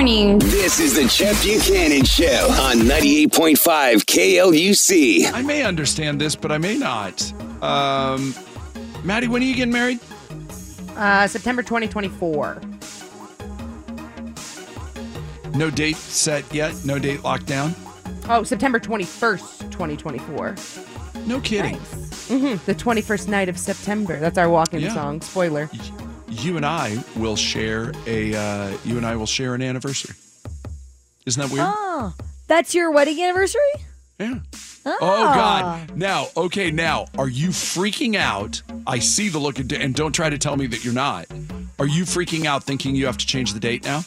Good morning. This is the Chet Buchanan Show on 98.5 KLUC. I may understand this, but I may not. Um, Maddie, when are you getting married? Uh, September 2024. No date set yet? No date locked down? Oh, September 21st, 2024. No kidding. hmm The 21st night of September. That's our walk-in Yeah. song. Spoiler. You and I will share a. Uh, you and I will share an anniversary. Isn't that weird? Oh, that's your wedding anniversary? Yeah. Oh God! Now, okay, now, are you freaking out? I see the look, at, and don't try to tell me that you're not. Are you freaking out, thinking you have to change the date now?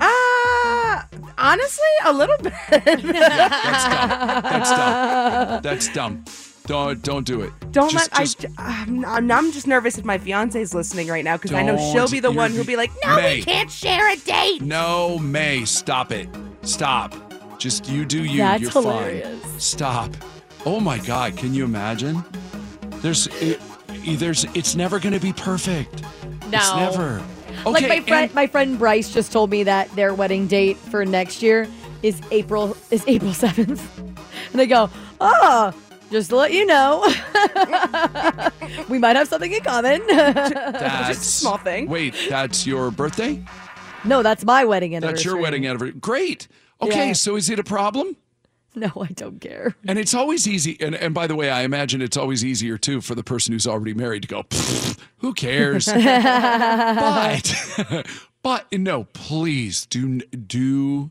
Ah, honestly, a little bit. That's dumb. That's dumb. That's dumb. Don't don't do it. Don't Just- let. just- I, I'm, I'm, I'm just nervous if my fiance's listening right now because I know she'll be the one who'll be like, "No, May. we can't share a date." No, May, stop it. Stop. Just you do you. That's You're hilarious. fine. Stop. Oh my God, can you imagine? There's, it, there's, it's never going to be perfect. It's never. Okay, like my friend, and- my friend Bryce just told me that their wedding date for next year is April is April seventh, and I go, oh, just to let you know, we might have something in common. that's just a small thing. Wait, that's your birthday? no, that's my wedding anniversary. That's your wedding anniversary. Great. Okay, Yeah. so is it a problem? No, I don't care. And it's always easy. And, and by the way, I imagine it's always easier too for the person who's already married to go, who cares? but, but no, please do, do,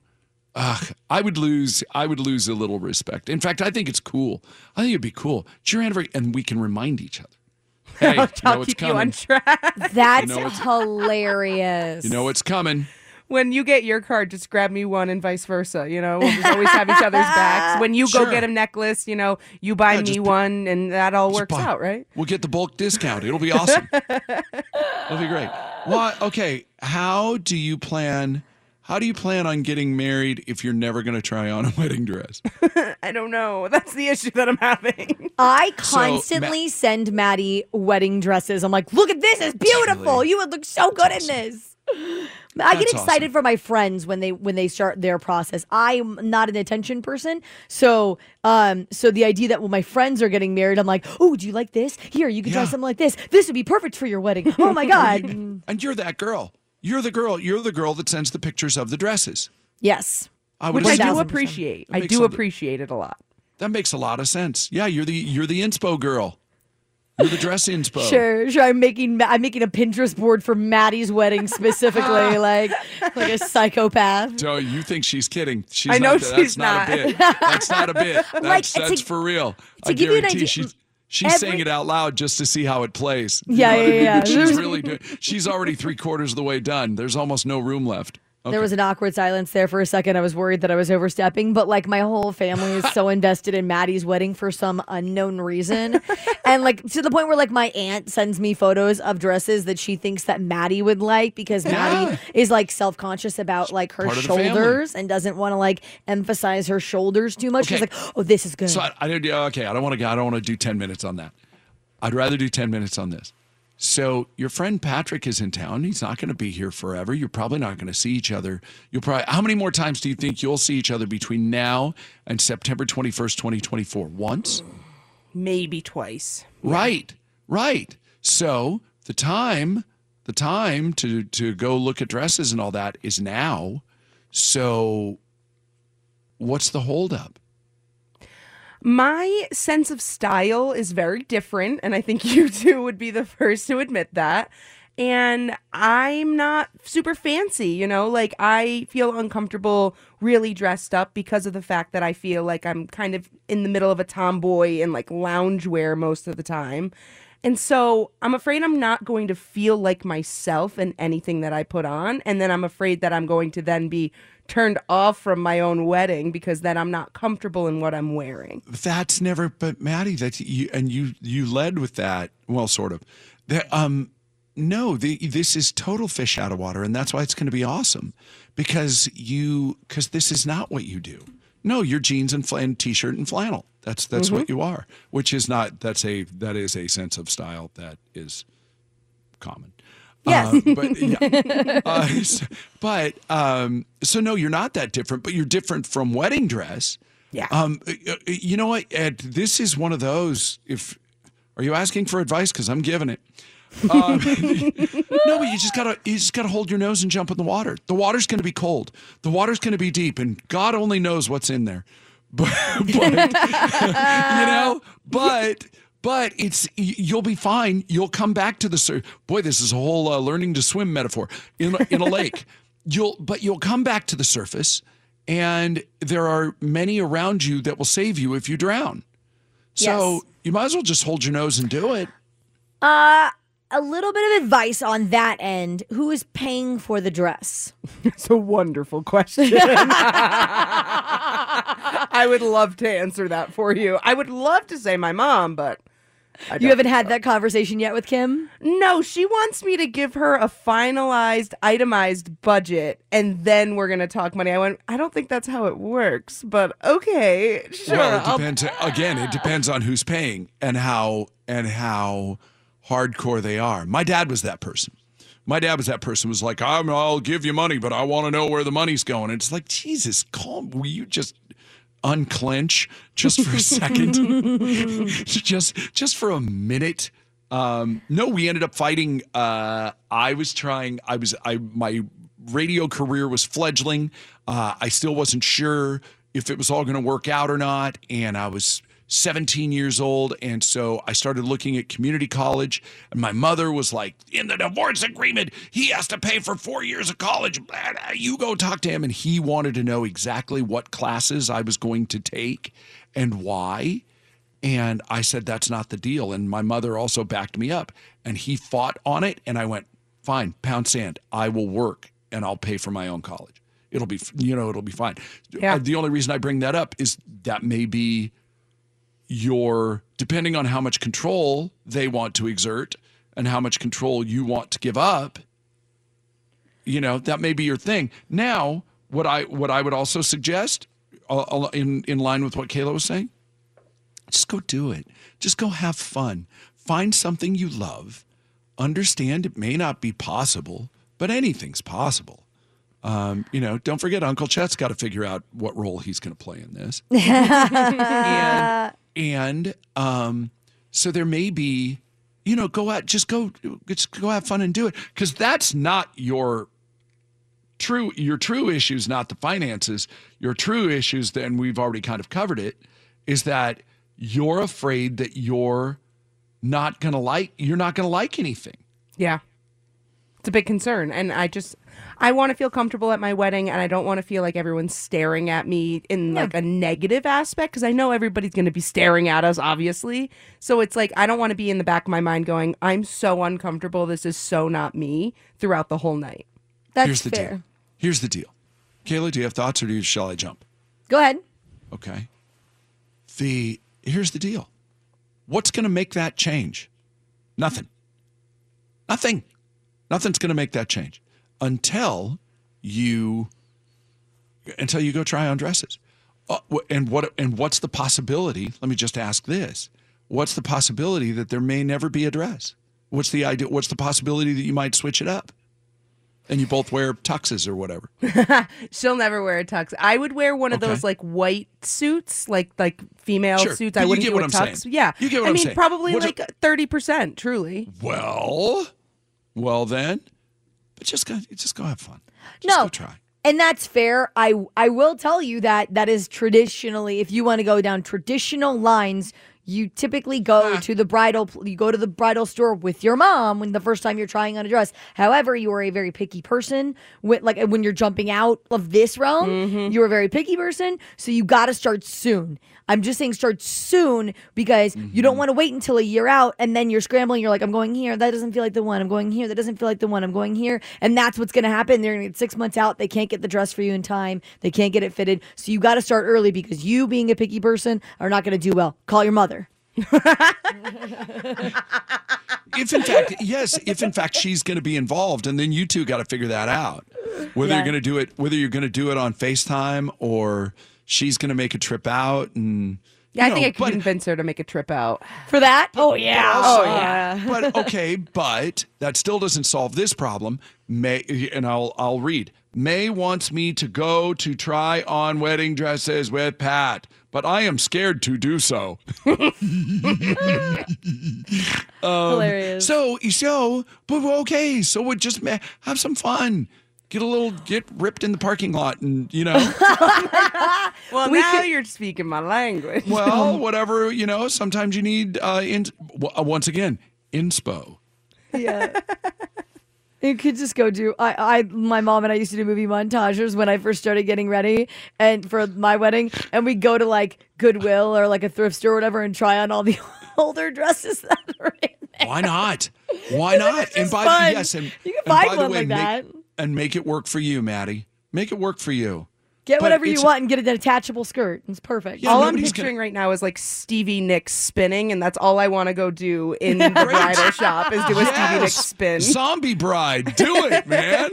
uh, I would lose, I would lose a little respect. In fact, I think it's cool. I think it'd be cool. It's your anniversary and we can remind each other. Hey, you know I'll what's keep you on track. That's know hilarious. You know what's coming. when you get your card, just grab me one and vice versa. You know, we'll just always have each other's backs. When you go get a necklace, you know, you buy Yeah, me just one, and that all works buy- out, right? We'll get the bulk discount. It'll be awesome. It'll be great. What? Okay. How do you plan? How do you plan on getting married if you're never going to try on a wedding dress? I don't know. That's the issue that I'm having. I So, constantly send Maddie wedding dresses. I'm like, look at this, it's beautiful. Really? You would look so good in this. I get excited awesome. for my friends when they when they start their process. I'm not an attention person, so um so the idea that when my friends are getting married, I'm like, oh, do you like this? Here, you can try something like this. This would be perfect for your wedding. Oh my god. And you're that girl. You're the girl. You're the girl that sends the pictures of the dresses. yes. I would Which I do 1000%. appreciate. That I makes do appreciate it a lot. That makes a lot of sense. Yeah, you're the you're the inspo girl. You're the dress inspo. Sure, sure. I'm making I'm making a Pinterest board for Maddie's wedding specifically, like like a psychopath. So you think she's kidding? She's I know not, she's that's not. a bit. That's not a bit. That's, Like, to- for real. I give you an guarantee idea, she's she's every- saying it out loud just to see how it plays. You Yeah, what I yeah, mean? yeah. She's really doing. She's already three quarters of the way done. There's almost no room left. There was an awkward silence there for a second. I was worried that I was overstepping, but like my whole family is so invested in Maddie's wedding for some unknown reason. and like to the point where like my aunt sends me photos of dresses that she thinks that Maddie would like because Maddie is like self-conscious about like her part of the family. shoulders and doesn't want to like emphasize her shoulders too much. She's like, "Oh, this is good." So I, I. Okay, I don't want to. I don't want to do ten minutes on that. I'd rather do ten minutes on this. So your friend Patrick is in town. He's not going to be here forever. You're probably not going to see each other. You'll probably. How many more times do you think you'll see each other between now and September 21st, 2024? Once, maybe twice. Right, right. So the time, the time to to go look at dresses and all that is now. So, what's the holdup? My sense of style is very different, and I think you two would be the first to admit that. And I'm not super fancy, you know, like I feel uncomfortable really dressed up because of the fact that I feel like I'm kind of in the middle of a tomboy and like loungewear most of the time. And so I'm afraid I'm not going to feel like myself in anything that I put on. And then I'm afraid that I'm going to then be turned off from my own wedding because then I'm not comfortable in what I'm wearing. That's never. But Maddie, that's you, and you you led with that. Well, sort of. That um, no, the, this is total fish out of water, and that's why it's going to be awesome because you because this is not what you do. No, you're jeans and, fl- and t-shirt and flannel. That's that's what you are, which is not. That's a that is a sense of style that is common. Yes. Uh, but yeah. Uh, so, but um, so no, you're not that different, but you're different from wedding dress. Yeah. Um, uh, uh, you know what, Ed? This is one of those. If are you asking for advice? Because I'm giving it. Um, no, but you just gotta you just gotta hold your nose and jump in the water. The water's gonna be cold. The water's gonna be deep, and God only knows what's in there. But, but you know, but but it's you'll be fine. You'll come back to the sur- boy. This is a whole uh, learning to swim metaphor in a- in a lake. You'll but you'll come back to the surface, and there are many around you that will save you if you drown. So Yes. you might as well just hold your nose and do it. Uh, a little bit of advice on that end. Who is paying for the dress? It's a wonderful question. I would love to answer that for you. I would love to say my mom, but You haven't had that conversation yet with Kim? No, she wants me to give her a finalized, itemized budget, and then we're gonna talk money. I went. I don't think that's how it works, but okay, sure. well, it I'll- depends. Again, it depends on who's paying and how and how hardcore they are. My dad was that person. My dad was that person. Was like, I'm, I'll give you money, but I want to know where the money's going. And it's like, Jesus, calm. Will you just unclench just for a second? just just for a minute. Um, no, we ended up fighting. Uh, I was trying. I was. I my radio career was fledgling. Uh, I still wasn't sure if it was all going to work out or not, and I was 17 years old, and so I started looking at community college. And my mother was like, "In the divorce agreement, he has to pay for four years of college. Blah, blah, You go talk to him." And he wanted to know exactly what classes I was going to take and why. And I said, that's not the deal. And my mother also backed me up. And he fought on it. And I went, fine, pound sand. I will work and I'll pay for my own college. It'll be, you know, it'll be fine. Yeah. Uh, The only reason I bring that up is that may be your, depending on how much control they want to exert and how much control you want to give up, you know, that may be your thing. Now, what I, what I would also suggest uh, uh, in, in line with what Kayla was saying, just go do it. Just go have fun. Find something you love. Understand it may not be possible, but anything's possible. Um, you know, don't forget Uncle Chet's got to figure out what role he's going to play in this. and and um, so there may be, you know, go out, just go, just go have fun and do it. Because that's not your true your true issues not the finances. Your true issues then we've already kind of covered it is that you're afraid that you're not gonna like you're not gonna like anything. Yeah. It's a big concern. And I just, I want to feel comfortable at my wedding and I don't want to feel like everyone's staring at me in like a negative aspect because I know everybody's going to be staring at us, obviously. So it's like, I don't want to be in the back of my mind going, I'm so uncomfortable. This is so not me throughout the whole night. That's here's the fair. deal here's the deal kayla do you have thoughts or do you, shall i jump Go ahead. okay the here's the deal what's gonna make that change nothing nothing nothing's gonna make that change until you until you go try on dresses uh, and what and what's the possibility let me just ask this what's the possibility that there may never be a dress what's the idea what's the possibility that you might switch it up and you both wear tuxes or whatever. She'll never wear a tux. I would wear one of Okay. those like white suits, like like female Sure, suits. but I wouldn't get do what a I'm tux. saying. Yeah, You get what I I'm mean, saying. probably What's like thirty percent. Truly. Well, well then, but just go, just go have fun. Just No. go try. And that's fair. I I will tell you that that is traditionally if you want to go down traditional lines, you typically go ah. to the bridal you go to the bridal store with your mom when the first time you're trying on a dress. However, you are a very picky person when like when you're jumping out of this realm, mm-hmm. you're a very picky person, so you got to start soon. I'm just saying start soon because you don't mm-hmm. want to wait until a year out and then you're scrambling. You're like, I'm going here. That doesn't feel like the one. I'm going here. That doesn't feel like the one. I'm going here. And that's what's going to happen. They're going to get six months out. They can't get the dress for you in time. They can't get it fitted. So you got to start early because you, being a picky person, are not going to do well. Call your mother. If in fact, yes, if in fact she's going to be involved, and then you two got to figure that out. Whether Yeah. you're going to do it, whether you're going to do it on Facetime or she's going to make a trip out, and Yeah, you I think know, I could but- convince her to make a trip out. For that? Oh, yeah. also- Oh, yeah. but okay, but that still doesn't solve this problem. May and I'll I'll read. May wants me to go to try on wedding dresses with Pat, but I am scared to do so. Um, Hilarious. So so, oh, but okay, so we'll just ma- have some fun. Get a little get ripped in the parking lot, and you know, Well, now you're speaking my language. well, whatever you know. Sometimes you need uh, in uh, once again inspo. Yeah. You could just go do. I, I, my mom and I used to do movie montages when I first started getting ready, and for my wedding, and we go to like Goodwill or like a thrift store or whatever, and try on all the older dresses that are in there. Why not? Why not? and just by fun. yes, and You can and find by the one way, like make, that. And make it work for you, Maddie. Make it work for you. Get But whatever you want and get a detachable skirt. It's perfect. Yeah, all I'm picturing gonna- right now is like Stevie Nicks spinning, and that's all I want to go do in the bridal shop is do a Stevie Nicks spin. Zombie bride, do it, man.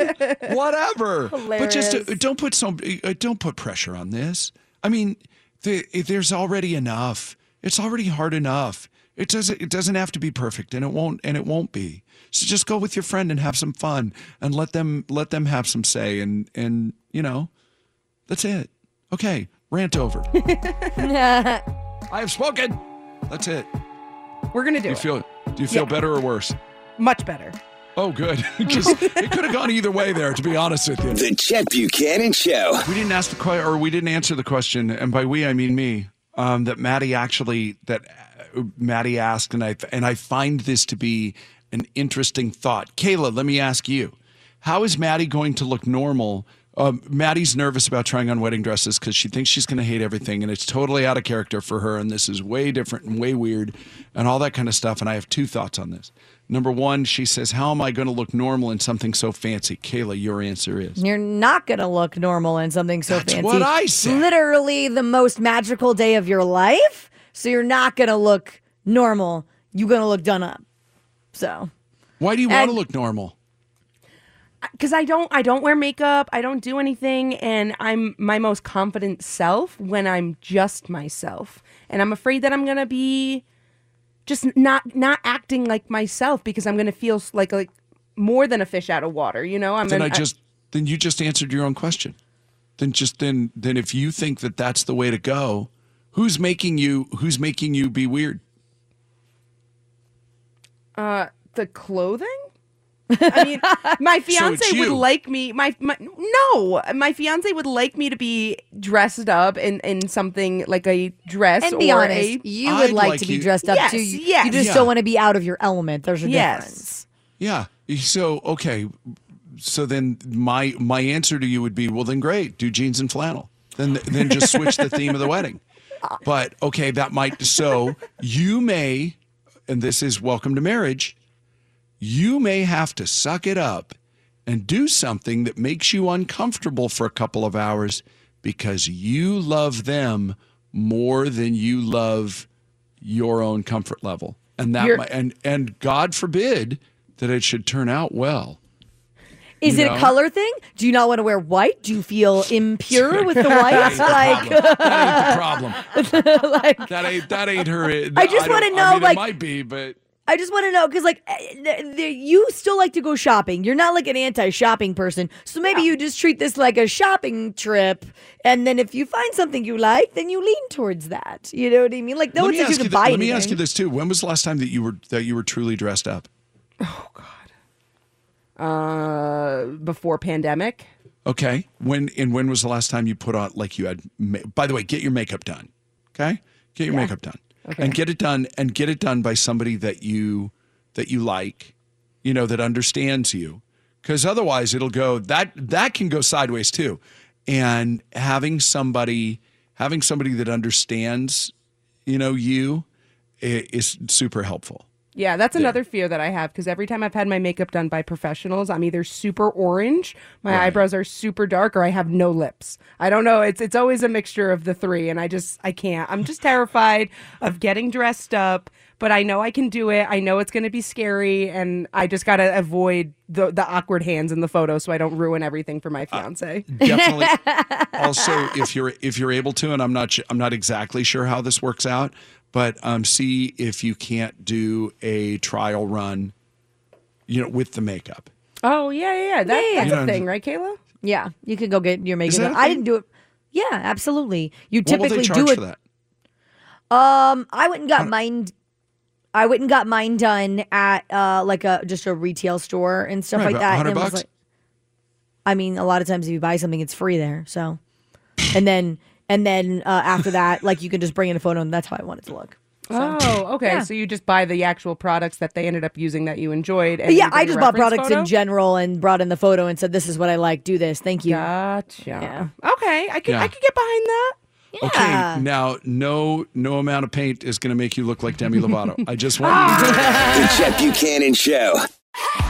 Whatever. But just uh, don't put some. Uh, don't put pressure on this. I mean, the, there's already enough. It's already hard enough. It doesn't. It doesn't have to be perfect, and it won't. And it won't be. So just go with your friend and have some fun, and let them let them have some say, and and you know, that's it. Okay, rant over. I have spoken. That's it. We're gonna do Do you it. feel? Do you feel Yeah. better or worse? much better. Oh, good. Because it could have gone either way there, to be honest with you. The Chet Buchanan Show. We didn't ask the question, or we didn't answer the question, and by we I mean me. Um, that Maddie actually that Maddie asked, and I and I find this to be an interesting thought. Kayla, let me ask you: How is Maddie going to look normal? Um, Maddie's nervous about trying on wedding dresses because she thinks she's going to hate everything, and it's totally out of character for her. And this is way different and way weird, and all that kind of stuff. And I have two thoughts on this. Number one, she says, "How am I going to look normal in something so fancy?" Kayla, your answer is. You're not gonna look normal in something so That's fancy. what I said. Literally the most magical day of your life. So you're not gonna look normal. You're gonna look done up. So Why do you want to look normal? because I don't I don't wear makeup, I don't do anything, and I'm my most confident self when I'm just myself. And I'm afraid that I'm gonna be just not not acting like myself because I'm gonna feel like like more than a fish out of water. You know, I'm then an- I just then you just answered your own question. Then just then then if you think that that's the way to go, who's making you who's making you be weird? uh, the clothing. I mean, my fiance would like me. My, my no, my fiance would like me to be dressed up in in something like a dress and be or honest, a you I'd would like, like to be you- dressed up Yes, too. You, yes. you just Yeah. don't want to be out of your element. There's a difference. yes. Yeah. So okay, so then my my answer to you would be, well then great, do jeans and flannel. Then then just switch the theme of the wedding. But okay, that might so you may, and this is welcome to marriage. You may have to suck it up and do something that makes you uncomfortable for a couple of hours because you love them more than you love your own comfort level. And that You're- might, and and God forbid that it should turn out well. Is it know? a color thing? Do you not want to wear white? Do you feel impure with the white? like, That ain't the problem. like That ain't that ain't her. I just wanna I know, mean, like- it might be, but I just want to know because, like, eh, th- th- you still like to go shopping. You're not like an anti-shopping person, so maybe you just treat this like a shopping trip, and then if you find something you like, then you lean towards that. You know what I mean? Like, no let one me says you ask can you, buy let anything. me ask you this too. When was the last time that you were that you were truly dressed up? Oh God. Uh, Uh, before pandemic. Okay. When and when was the last time you put on like you had? Ma- by the way, get your makeup done. Okay, get your makeup done, and get it done, and get it done by somebody that you that you like, you know, that understands you. Because otherwise, it'll go that that can go sideways too. And having somebody having somebody that understands, you know, you i- is super helpful. Yeah, that's another fear that I have because every time I've had my makeup done by professionals, I'm either super orange, my eyebrows are super dark, or I have no lips. I don't know. It's it's always a mixture of the three, and I just I can't. I'm just terrified of getting dressed up, but I know I can do it. I know it's going to be scary, and I just got to avoid the the awkward hands in the photo so I don't ruin everything for my uh, fiance. definitely also if you're if you're able to and i'm not i'm not exactly sure how this works out but um see if you can't do a trial run you know with the makeup oh yeah, yeah, yeah. That, Yeah. that's You know, a thing, right, Kayla? yeah, you can go get your makeup. that done. a I thing? didn't do it. Yeah, absolutely. You what will typically they charge do it. for that Um, I went and got mine. I went and got mine done at uh like a just a retail store and stuff Right, like about that. 100 and bucks? like, I mean, a lot of times if you buy something, it's free there. So, and then and then uh, after that, like you can just bring in a photo, and that's how I want it to look. Oh, okay. Yeah. So you just buy the actual products that they ended up using that you enjoyed. And yeah, you bring just bought products photo? in general and brought in the photo and said, "This is what I like. Do this. Thank you." Gotcha. Yeah. Okay, I could Yeah. I can get behind that. Yeah. okay now no no amount of paint is going to make you look like demi lovato i just want you to know The Chet Buchanan Show.